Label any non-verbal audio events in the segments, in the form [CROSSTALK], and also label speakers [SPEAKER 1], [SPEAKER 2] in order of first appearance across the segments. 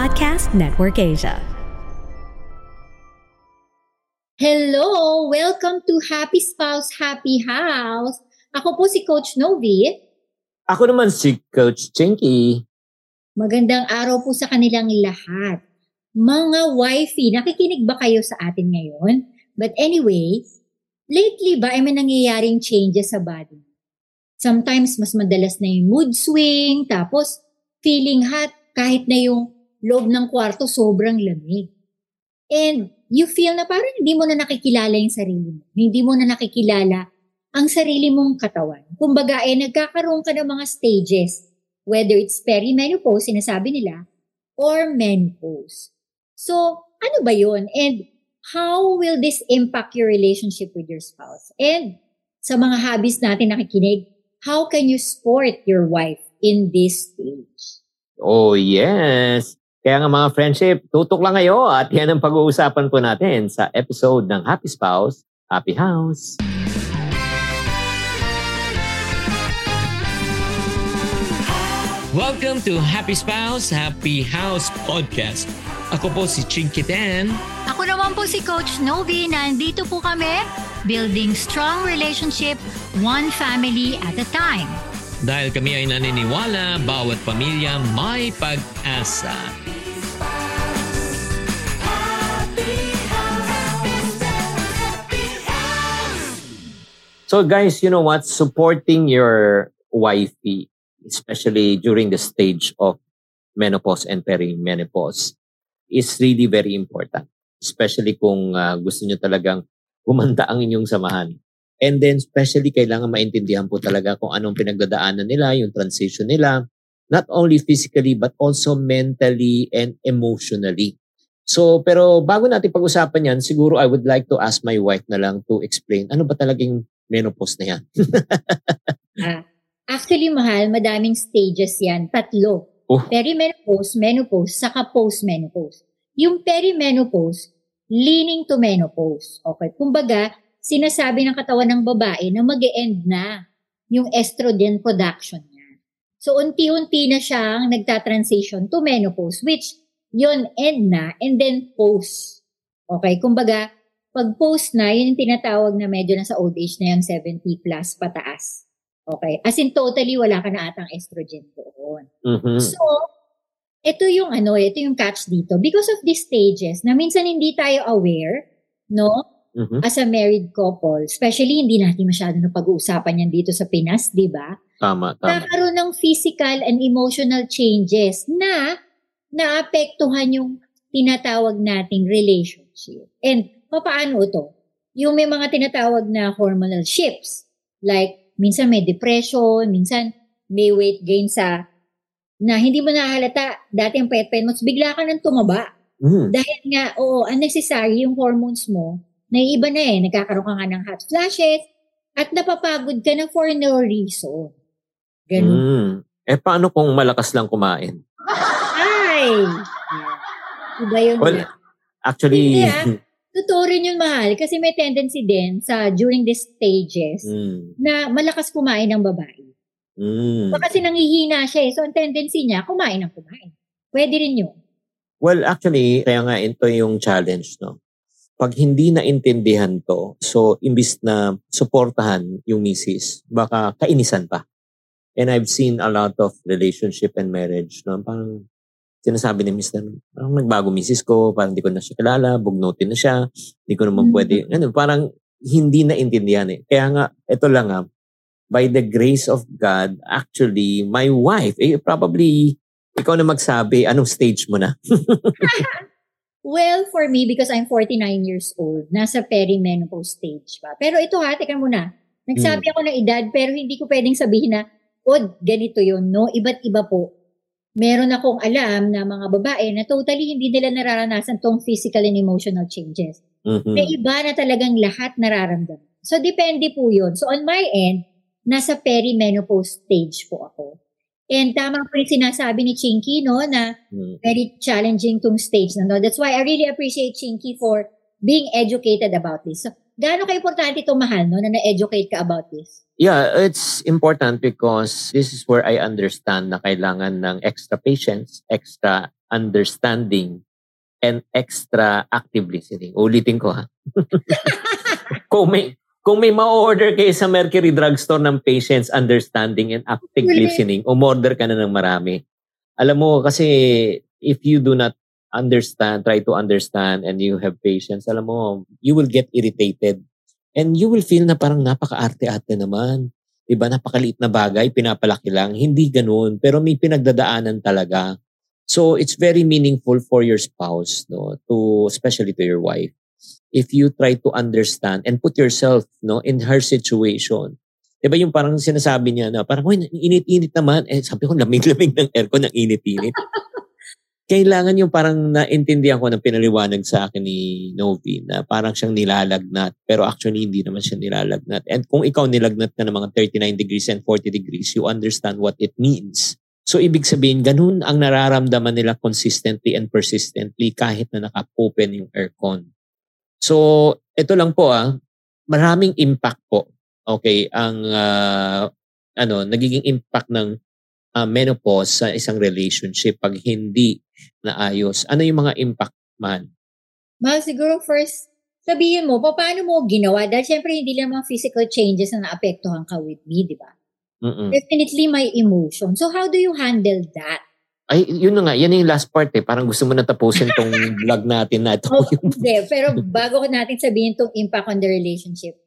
[SPEAKER 1] Podcast Network Asia.
[SPEAKER 2] Hello! Welcome to Happy Spouse, Happy House. Ako po si Coach Novi.
[SPEAKER 3] Ako naman si Coach Chinky.
[SPEAKER 2] Magandang araw po sa kanilang lahat. Mga wifey, nakikinig ba kayo sa atin ngayon? But anyway, lately ba ay may nangyayaring changes sa body? Sometimes mas madalas na yung mood swing, tapos feeling hot kahit na yung loob ng kwarto sobrang lamig. And you feel na parang hindi mo na nakikilala yung sarili mo. Hindi mo na nakikilala ang sarili mong katawan. Kumbaga, eh, nagkakaroon ka ng mga stages. Whether it's perimenopause, sinasabi nila, or menopause. So, ano ba yun? And how will this impact your relationship with your spouse? And sa mga hobbies natin nakikinig, how can you support your wife in this stage?
[SPEAKER 3] Oh, yes. Kaya nga mga friendship, tutok lang kayo at yan ang pag-uusapan po natin sa episode ng Happy Spouse, Happy House.
[SPEAKER 4] Welcome to Happy Spouse, Happy House Podcast. Ako po si Chinky Tan.
[SPEAKER 5] Ako naman po si Coach Novi. Nandito po kami, building strong relationship, one family at a time.
[SPEAKER 4] Dahil kami ay naniniwala, bawat pamilya may pag-asa.
[SPEAKER 3] So guys, you know what? Supporting your wifey, especially during the stage of menopause and perimenopause, is really very important. Especially kung uh, gusto nyo talagang [LAUGHS] gumanda ang inyong samahan. And then especially kailangan maintindihan po talaga kung anong pinagdadaanan nila, yung transition nila, not only physically but also mentally and emotionally. So, pero bago natin pag-usapan yan, siguro I would like to ask my wife na lang to explain ano ba talagang menopause na yan. [LAUGHS]
[SPEAKER 2] ah, actually, mahal, madaming stages yan. Tatlo.
[SPEAKER 3] Oh.
[SPEAKER 2] Perimenopause, menopause, saka postmenopause. Yung perimenopause, leaning to menopause. Okay. Kumbaga, sinasabi ng katawan ng babae na mag end na yung estrogen production niya. So, unti-unti na siyang nagta-transition to menopause, which yun end na, and then post. Okay, kumbaga, pag post na, yun yung tinatawag na medyo na sa old age na yun, 70 plus pataas. Okay, as in totally wala ka na atang estrogen doon.
[SPEAKER 3] Mhm.
[SPEAKER 2] So, ito yung ano, ito yung catch dito. Because of these stages, na minsan hindi tayo aware, no?
[SPEAKER 3] Mhm.
[SPEAKER 2] As a married couple, especially hindi natin masyado na pag-uusapan yan dito sa Pinas, di ba?
[SPEAKER 3] Tama, tama.
[SPEAKER 2] Kakaroon ng physical and emotional changes na naapektuhan yung tinatawag nating relationship. And paano ito? Yung may mga tinatawag na hormonal shifts. Like, minsan may depression, minsan may weight gain sa na hindi mo nahalata, dati ang payat-payat mo, bigla ka nang tumaba.
[SPEAKER 3] Mhm.
[SPEAKER 2] Dahil nga, oo, unnecessary yung hormones mo, na iba na eh, nagkakaroon ka nga ng hot flashes, at napapagod ka na for no reason. Ganun.
[SPEAKER 3] Mm. Eh, paano kung malakas lang kumain?
[SPEAKER 2] Ay! Iba yun.
[SPEAKER 3] Well, actually,
[SPEAKER 2] Hindi ah. [LAUGHS] Totoo rin yun, mahal. Kasi may tendency din sa during these stages
[SPEAKER 3] mm,
[SPEAKER 2] na malakas kumain ng babae.
[SPEAKER 3] mm.
[SPEAKER 2] Kasi nanghihina siya eh. So, ang tendency niya, kumain ng kumain. Pwede rin yun.
[SPEAKER 3] Well, actually, kaya nga ito yung challenge, no? Pag hindi naintindihan to, so imbis na suportahan yung misis, baka kainisan pa. And I've seen a lot of relationship and marriage, no? Parang sinasabi ni mister, parang nagbago misis ko, parang hindi ko na siya kilala, bugnutin na siya, hindi ko naman
[SPEAKER 2] Mm.
[SPEAKER 3] pwede, ano, parang hindi naintindihan eh. Kaya nga, ito lang ah, by the grace of God, actually, my wife, eh, probably, ikaw na magsabi, anong stage mo na? [LAUGHS]
[SPEAKER 2] Well, for me, because I'm 49 years old, nasa perimenopause stage pa. Pero ito ha, teka muna. Nagsabi ako ng edad, pero hindi ko pwedeng sabihin na, od, ganito yun, no? Iba't iba po. Meron akong alam na mga babae na totally hindi nila nararanasan tong physical and emotional changes.
[SPEAKER 3] Mhm.
[SPEAKER 2] May iba na talagang lahat nararamdaman. So, depende po yun. So, on my end, nasa perimenopause stage po ako. And tama po yung sinasabi ni Chinky, no, na
[SPEAKER 3] Mm.
[SPEAKER 2] very challenging tong stage na no. That's why I really appreciate Chinky for being educated about this. So, gaano ka-importante ito, mahal, no, na na-educate ka about this?
[SPEAKER 3] Yeah, it's important because this is where I understand na kailangan ng extra patience, extra understanding, and extra active listening. Ulitin ko ha. [LAUGHS] kung may kung may ma-order kayo sa Mercury Drugstore ng patience, understanding, and active
[SPEAKER 2] Really?
[SPEAKER 3] listening, umorder ka na ng marami. Alam mo, kasi if you do not understand, try to understand, and you have patience, alam mo, you will get irritated. And you will feel na parang napaka-arte-arte naman. Diba? Napakaliit na bagay, pinapalaki lang. Hindi ganun. Pero may pinagdadaanan talaga. So, it's very meaningful for your spouse, no? To, especially to your wife if you try to understand and put yourself no in her situation. 'Di ba yung parang sinasabi niya na parang, "Uy, init-init naman." Eh, sabi ko, lamig-lamig ng aircon, ng init-init. [LAUGHS] Kailangan yung parang naintindihan ko ng pinaliwanag sa akin ni Novi na parang siyang nilalagnat. Pero actually, hindi naman siya nilalagnat. And kung ikaw nilagnat ka ng mga 39 degrees and 40 degrees, you understand what it means. So, ibig sabihin, ganun ang nararamdaman nila consistently and persistently kahit na naka-open yung aircon. So, ito lang po ah, maraming impact po. Okay, ang ah, ano, nagiging impact ng ah, menopause sa isang relationship pag hindi naayos. Ano yung mga impact man?
[SPEAKER 2] Mahal, siguro first, sabihin mo, pa- paano mo ginawa? Dahil syempre, hindi lang mga physical changes na naapektuhan ka with me, di ba?
[SPEAKER 3] Mm-mm.
[SPEAKER 2] Definitely my emotion. So, how do you handle that?
[SPEAKER 3] Ay, yun na nga, yan yung last part eh. Parang gusto mo na tapusin tong [LAUGHS] vlog natin na ito.
[SPEAKER 2] Oh,
[SPEAKER 3] yung,
[SPEAKER 2] hindi. Pero bago ko natin sabihin itong impact on the relationship,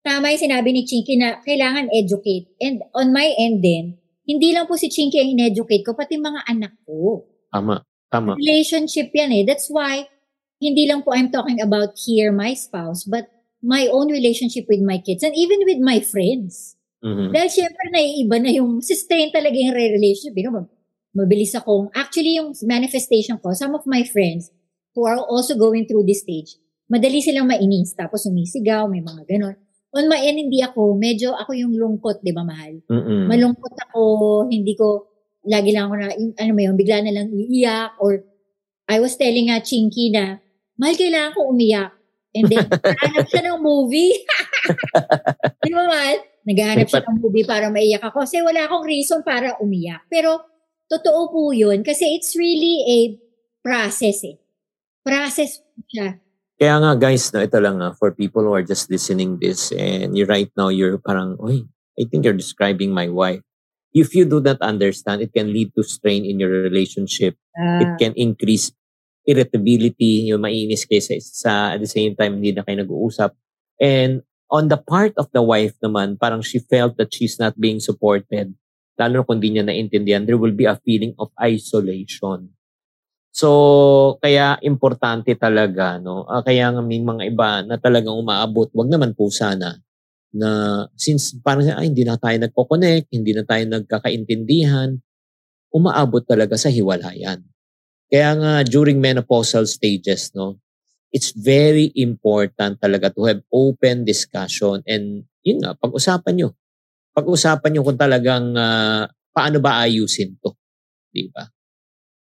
[SPEAKER 2] tama yung sinabi ni Chinky na kailangan educate. And on my end din, hindi lang po si Chinky ang in-educate ko, pati mga anak ko.
[SPEAKER 3] tama, tama.
[SPEAKER 2] Relationship yan eh. That's why, hindi lang po I'm talking about here, my spouse, but my own relationship with my kids and even with my friends.
[SPEAKER 3] Mhm.
[SPEAKER 2] Dahil syempre, naiiba na yung sustain talaga yung relationship. You know, mabilis akong, actually yung manifestation ko, some of my friends who are also going through this stage, madali silang mainis, tapos sumisigaw, may mga ganon. On my end, hindi ako, medyo ako yung lungkot, di ba mahal?
[SPEAKER 3] Mm-mm.
[SPEAKER 2] Malungkot ako, hindi ko, lagi lang ako na, ano mo yun, bigla na lang iiyak, or I was telling nga Chinky na, mahal, kailangan ko umiyak. And then, [LAUGHS] naghahanap siya ng movie. [LAUGHS] Di ba, mahal? Naghahanap siya ng movie para maiyak ako. Kasi wala akong reason para umiyak. Pero, totoo po yun. Kasi it's really a process eh. Process po siya.
[SPEAKER 3] Kaya nga guys, no, ito lang ah, for people who are just listening this and you right now you're parang, oy, I think you're describing my wife. If you do not understand, it can lead to strain in your relationship. It
[SPEAKER 2] Ah,
[SPEAKER 3] can increase irritability, yung mainis kayo sa, sa at the same time hindi na kayo nag-uusap. And on the part of the wife naman, parang she felt that she's not being supported. Lalo kung di niya naintindihan, there will be a feeling of isolation. So, kaya importante talaga, no? Ah, kaya nga may mga iba na talagang umaabot, wag naman po sana na since parang ay, hindi na tayo nagko-connect, hindi na tayo nagkakaintindihan, umaabot talaga sa hiwalayan. Kaya nga during menopausal stages, no, it's very important talaga to have open discussion and yun nga, pag-usapan nyo. Pag-usapan nyo kung talagang ah, paano ba ayusin to. Di ba?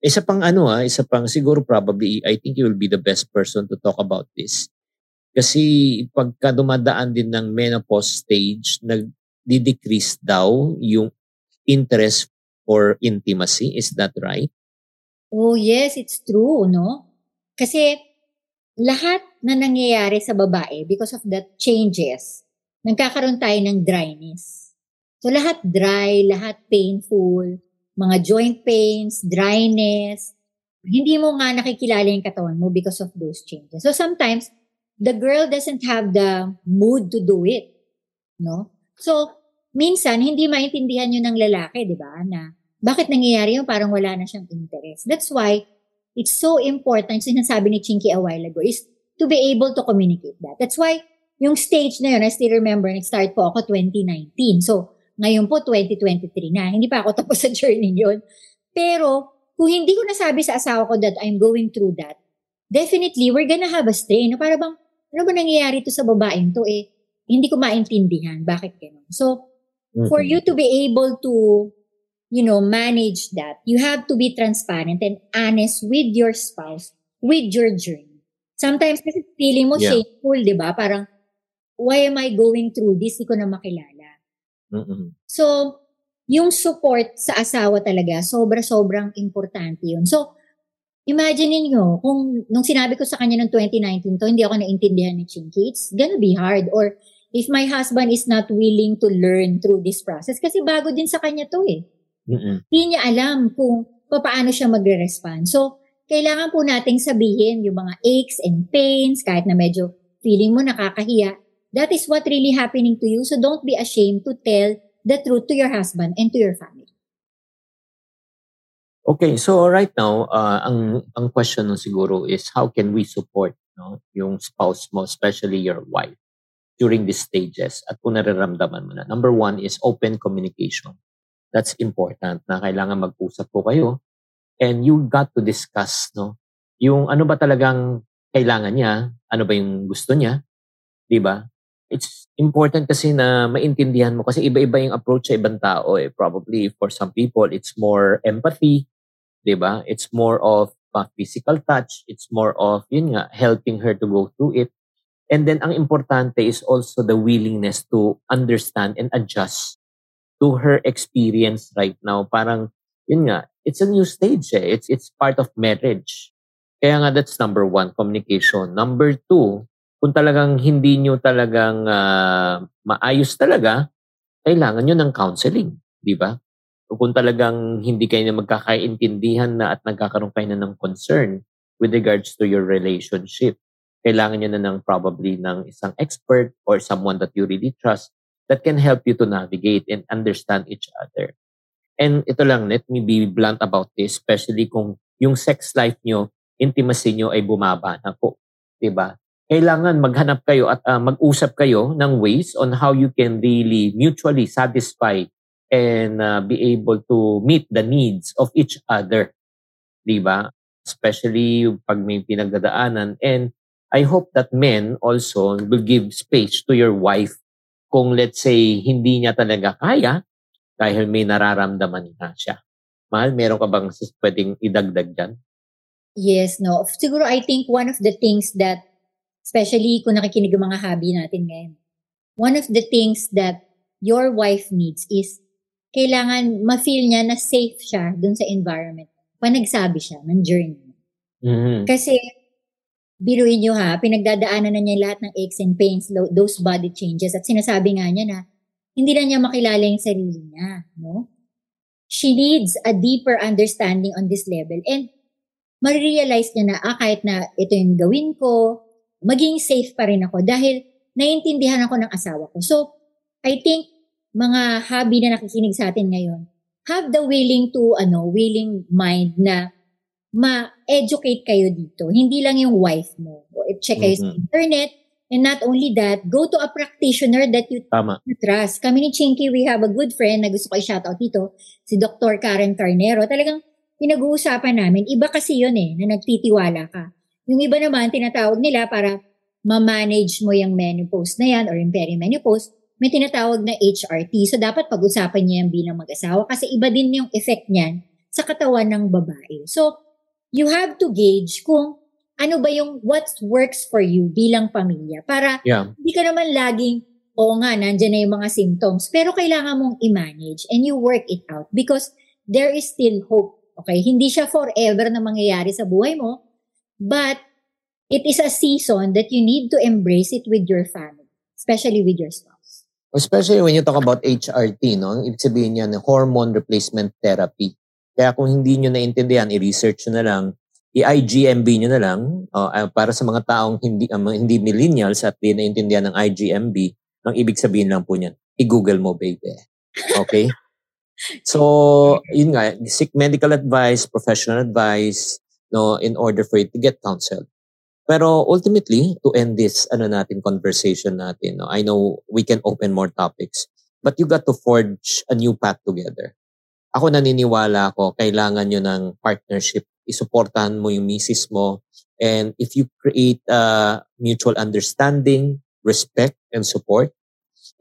[SPEAKER 3] Isa pang ano ah, isa pang siguro probably I think you will be the best person to talk about this. Kasi pagka dumadaan din ng menopause stage, nag-decrease daw yung interest for intimacy. Is that right?
[SPEAKER 2] Oh, yes, it's true, no? Kasi lahat na nangyayari sa babae because of the changes, nagkakaroon tayo ng dryness. So lahat dry, lahat painful, mga joint pains, dryness. Hindi mo nga nakikilala yung katawan mo because of those changes. So sometimes, the girl doesn't have the mood to do it. No? So, minsan, hindi maintindihan yun ng lalaki, di ba? Na bakit nangyayari yun? Parang wala na siyang interest. That's why it's so important, sinasabi ni Chinky a while ago, is to be able to communicate that. That's why yung stage na yun, I still remember, nag-start po ako 2019. So, ngayon po 2023 na. Hindi pa ako [LAUGHS] tapos sa journey yun. Pero, kung hindi ko nasabi sa asawa ko that I'm going through that, definitely, we're gonna have a strain. Para bang, ano ba nangyayari to sa babaeng to? Eh, hindi ko maintindihan. Bakit ganun? So, for you to be able to you know manage that you have to be transparent and honest with your spouse with your journey sometimes kasi feeling mo
[SPEAKER 3] Yeah.
[SPEAKER 2] shameful di ba parang why am I going through this di ko na makilala
[SPEAKER 3] Mm-mm.
[SPEAKER 2] so yung support sa asawa talaga sobra sobrang importante yun so imagine niyo kung nung sinabi ko sa kanya noong 2019 to, hindi ako naintindihan ni Chinky, it's gonna be hard. Or if my husband is not willing to learn through this process, kasi bago din sa kanya to eh.
[SPEAKER 3] Mm-mm.
[SPEAKER 2] Hindi niya alam kung paano siya magre-respond. So, kailangan po nating sabihin yung mga aches and pains, kahit na medyo feeling mo nakakahiya, that is what really happening to you. So don't be ashamed to tell the truth to your husband and to your family.
[SPEAKER 3] Okay, so right now, uh, ang ang question nun siguro is how can we support no yung spouse mo, especially your wife during these stages at kung nararamdaman mo na. Number one is open communication. That's important na kailangan mag-usap po kayo and you got to discuss no yung ano ba talagang kailangan niya, ano ba yung gusto niya, 'di ba? It's important kasi na maintindihan mo kasi iba-iba yung approach sa ibang tao eh. Probably for some people it's more empathy, 'di ba? It's more of uh, physical touch, it's more of yun nga helping her to go through it. And then ang importante is also the willingness to understand and adjust to her experience right now. Parang yun nga, it's a new stage eh. It's it's part of marriage. Kaya nga that's number one, communication. Number two, kung talagang hindi nyo talagang uh, maayos talaga, kailangan nyo ng counseling, di ba? kung talagang hindi kayo na magkakaintindihan na at nagkakaroon kayo na ng concern with regards to your relationship, kailangan nyo na ng probably ng isang expert or someone that you really trust that can help you to navigate and understand each other. And ito lang, let me be blunt about this, especially kung yung sex life nyo, intimacy nyo ay bumaba na po. Diba? Kailangan maghanap kayo at uh, mag-usap kayo ng ways on how you can really mutually satisfy and uh, be able to meet the needs of each other. Di ba? Especially pag may pinagdadaanan. And I hope that men also will give space to your wife kung let's say hindi niya talaga kaya dahil may nararamdaman na siya. Mahal, meron ka bang pwedeng idagdag dyan?
[SPEAKER 2] Yes, no. Siguro I think one of the things that, especially kung nakikinig ang mga hobby natin ngayon, one of the things that your wife needs is kailangan ma-feel niya na safe siya dun sa environment. Panagsabi siya ng journey.
[SPEAKER 3] Mm-hmm.
[SPEAKER 2] Kasi, biruin niyo ha, pinagdadaanan na niya lahat ng aches and pains, those body changes, at sinasabi nga niya na, hindi na niya makilala yung sarili niya, no? She needs a deeper understanding on this level. And, marirealize niya na, ah, kahit na ito yung gawin ko, maging safe pa rin ako dahil naiintindihan ako ng asawa ko. So, I think mga hobby na nakikinig sa atin ngayon, have the willing to, ano, willing mind na ma-educate kayo dito. Hindi lang yung wife mo. Check kayo mm-hmm. sa internet. And not only that, go to a practitioner that you
[SPEAKER 3] Tama.
[SPEAKER 2] trust. Kami ni Chinky, we have a good friend na gusto ko i-shoutout dito, si Dr. Karen Carnero. Talagang pinag-uusapan namin. Iba kasi yun eh, na nagtitiwala ka. Yung iba naman, tinatawag nila para ma-manage mo yung menopause na yan or yung perimenopause may tinatawag na HRT. So, dapat pag-usapan niya yan bilang mag-asawa kasi iba din yung effect niyan sa katawan ng babae. So, you have to gauge kung ano ba yung what works for you bilang pamilya para
[SPEAKER 3] yeah.
[SPEAKER 2] hindi ka naman laging oo nga, nandyan na yung mga symptoms. Pero kailangan mong i-manage and you work it out because there is still hope. Okay? Hindi siya forever na mangyayari sa buhay mo, but it is a season that you need to embrace it with your family, especially with your spouse.
[SPEAKER 3] Especially when you talk about HRT, no? Ibig sabihin niya, hormone replacement therapy. Kaya kung hindi nyo naintindihan, i-research na lang, i-IGMB nyo na lang, uh, para sa mga taong hindi uh, hindi millennials at di naintindihan ng IGMB, ang ibig sabihin lang po niyan, i-google mo, baby. Okay? [LAUGHS] so, yun nga, seek medical advice, professional advice, no, in order for you to get counseled. Pero ultimately, to end this ano natin conversation natin, no, I know we can open more topics, but you got to forge a new path together. Ako naniniwala ako, kailangan nyo ng partnership. Isuportahan mo yung misis mo. And if you create a mutual understanding, respect, and support,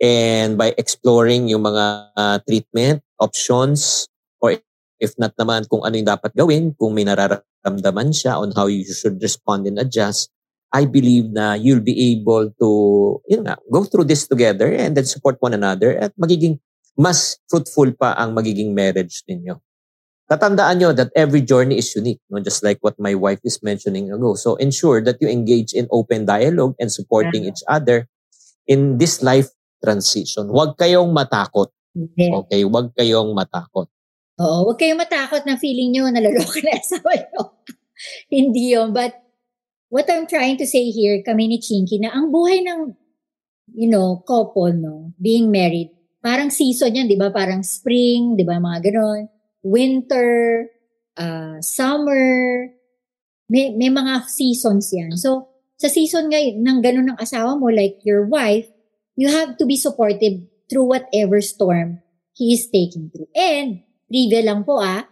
[SPEAKER 3] and by exploring yung mga uh, treatment options, if not naman kung ano yung dapat gawin, kung may nararamdaman ramdaman siya on how you should respond and adjust, I believe na you'll be able to, yun nga, go through this together and then support one another at magiging mas fruitful pa ang magiging marriage ninyo. tatandaan nyo that every journey is unique, no? just like what my wife is mentioning ago. So ensure that you engage in open dialogue and supporting each other in this life transition. Huwag kayong matakot. Okay, huwag kayong matakot.
[SPEAKER 2] Oo, huwag kayong matakot na feeling nyo naloloko na [LAUGHS] sa nyo. Hindi yun. But what I'm trying to say here, kami ni Chinky, na ang buhay ng, you know, couple, no, being married, parang season yan, di ba? Parang spring, di ba? Mga ganon. Winter, uh, summer, may, may mga seasons yan. So, sa season ngayon, ng ganon ng asawa mo, like your wife, you have to be supportive through whatever storm he is taking through. And, trivia lang po ah,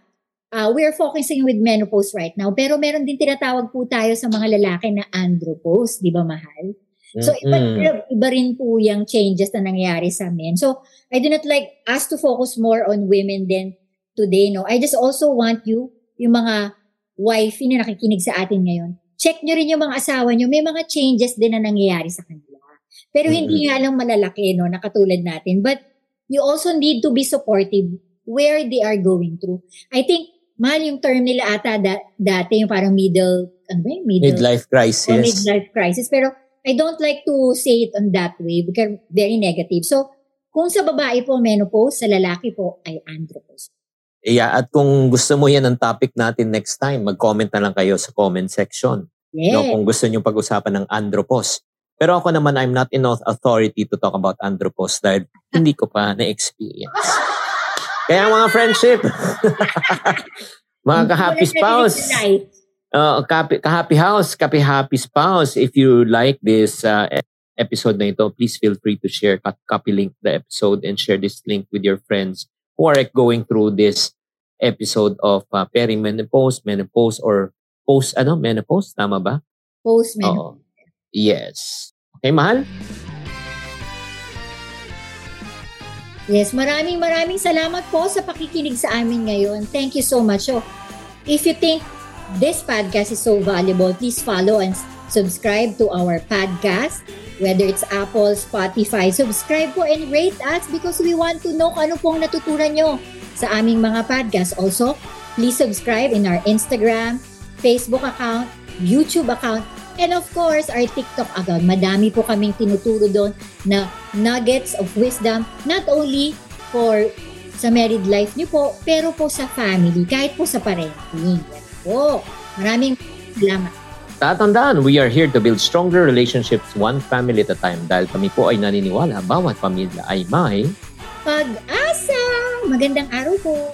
[SPEAKER 2] uh, we're focusing with menopause right now, pero meron din tinatawag po tayo sa mga lalaki na andropause, di ba mahal? So, iba,
[SPEAKER 3] Mm-mm.
[SPEAKER 2] iba rin po yung changes na nangyayari sa men. So, I do not like us to focus more on women than today, no? I just also want you, yung mga wifey na nakikinig sa atin ngayon, check nyo rin yung mga asawa nyo. May mga changes din na nangyayari sa kanila. Pero hindi nga lang malalaki, no, na katulad natin. But you also need to be supportive where they are going through. I think, mahal yung term nila ata da- dati, yung parang middle, ano ba yun? Middle,
[SPEAKER 3] Midlife
[SPEAKER 2] or
[SPEAKER 3] crisis.
[SPEAKER 2] midlife crisis. Pero I don't like to say it on that way because very negative. So, kung sa babae po menopause, sa lalaki po ay andropause.
[SPEAKER 3] Yeah, at kung gusto mo yan ang topic natin next time, mag-comment na lang kayo sa comment section.
[SPEAKER 2] Yes.
[SPEAKER 3] No, kung gusto niyo pag-usapan ng andropause. Pero ako naman, I'm not in authority to talk about andropause dahil hindi ko pa na-experience. Kaya mga friendship, [LAUGHS] mga ka-happy spouse, uh, ka- ka-happy house, ka-happy spouse, if you like this uh, e- episode na ito, please feel free to share, copy link the episode and share this link with your friends who are going through this episode of uh, perimenopause, menopause, or post, ano, menopause, tama ba?
[SPEAKER 2] Post menopause.
[SPEAKER 3] Oo. Yes. Okay, mahal?
[SPEAKER 2] Yes, maraming maraming salamat po sa pakikinig sa amin ngayon. Thank you so much. So, if you think this podcast is so valuable, please follow and subscribe to our podcast. Whether it's Apple, Spotify, subscribe po and rate us because we want to know ano pong natutunan nyo sa aming mga podcast. Also, please subscribe in our Instagram, Facebook account, YouTube account, and of course, our TikTok account. Madami po kaming tinuturo doon na nuggets of wisdom, not only for sa married life niyo po, pero po sa family, kahit po sa parenting. Yan po. Maraming salamat.
[SPEAKER 3] Tatandaan, we are here to build stronger relationships one family at a time dahil kami po ay naniniwala bawat pamilya ay may
[SPEAKER 2] Pag-asa! Magandang araw po.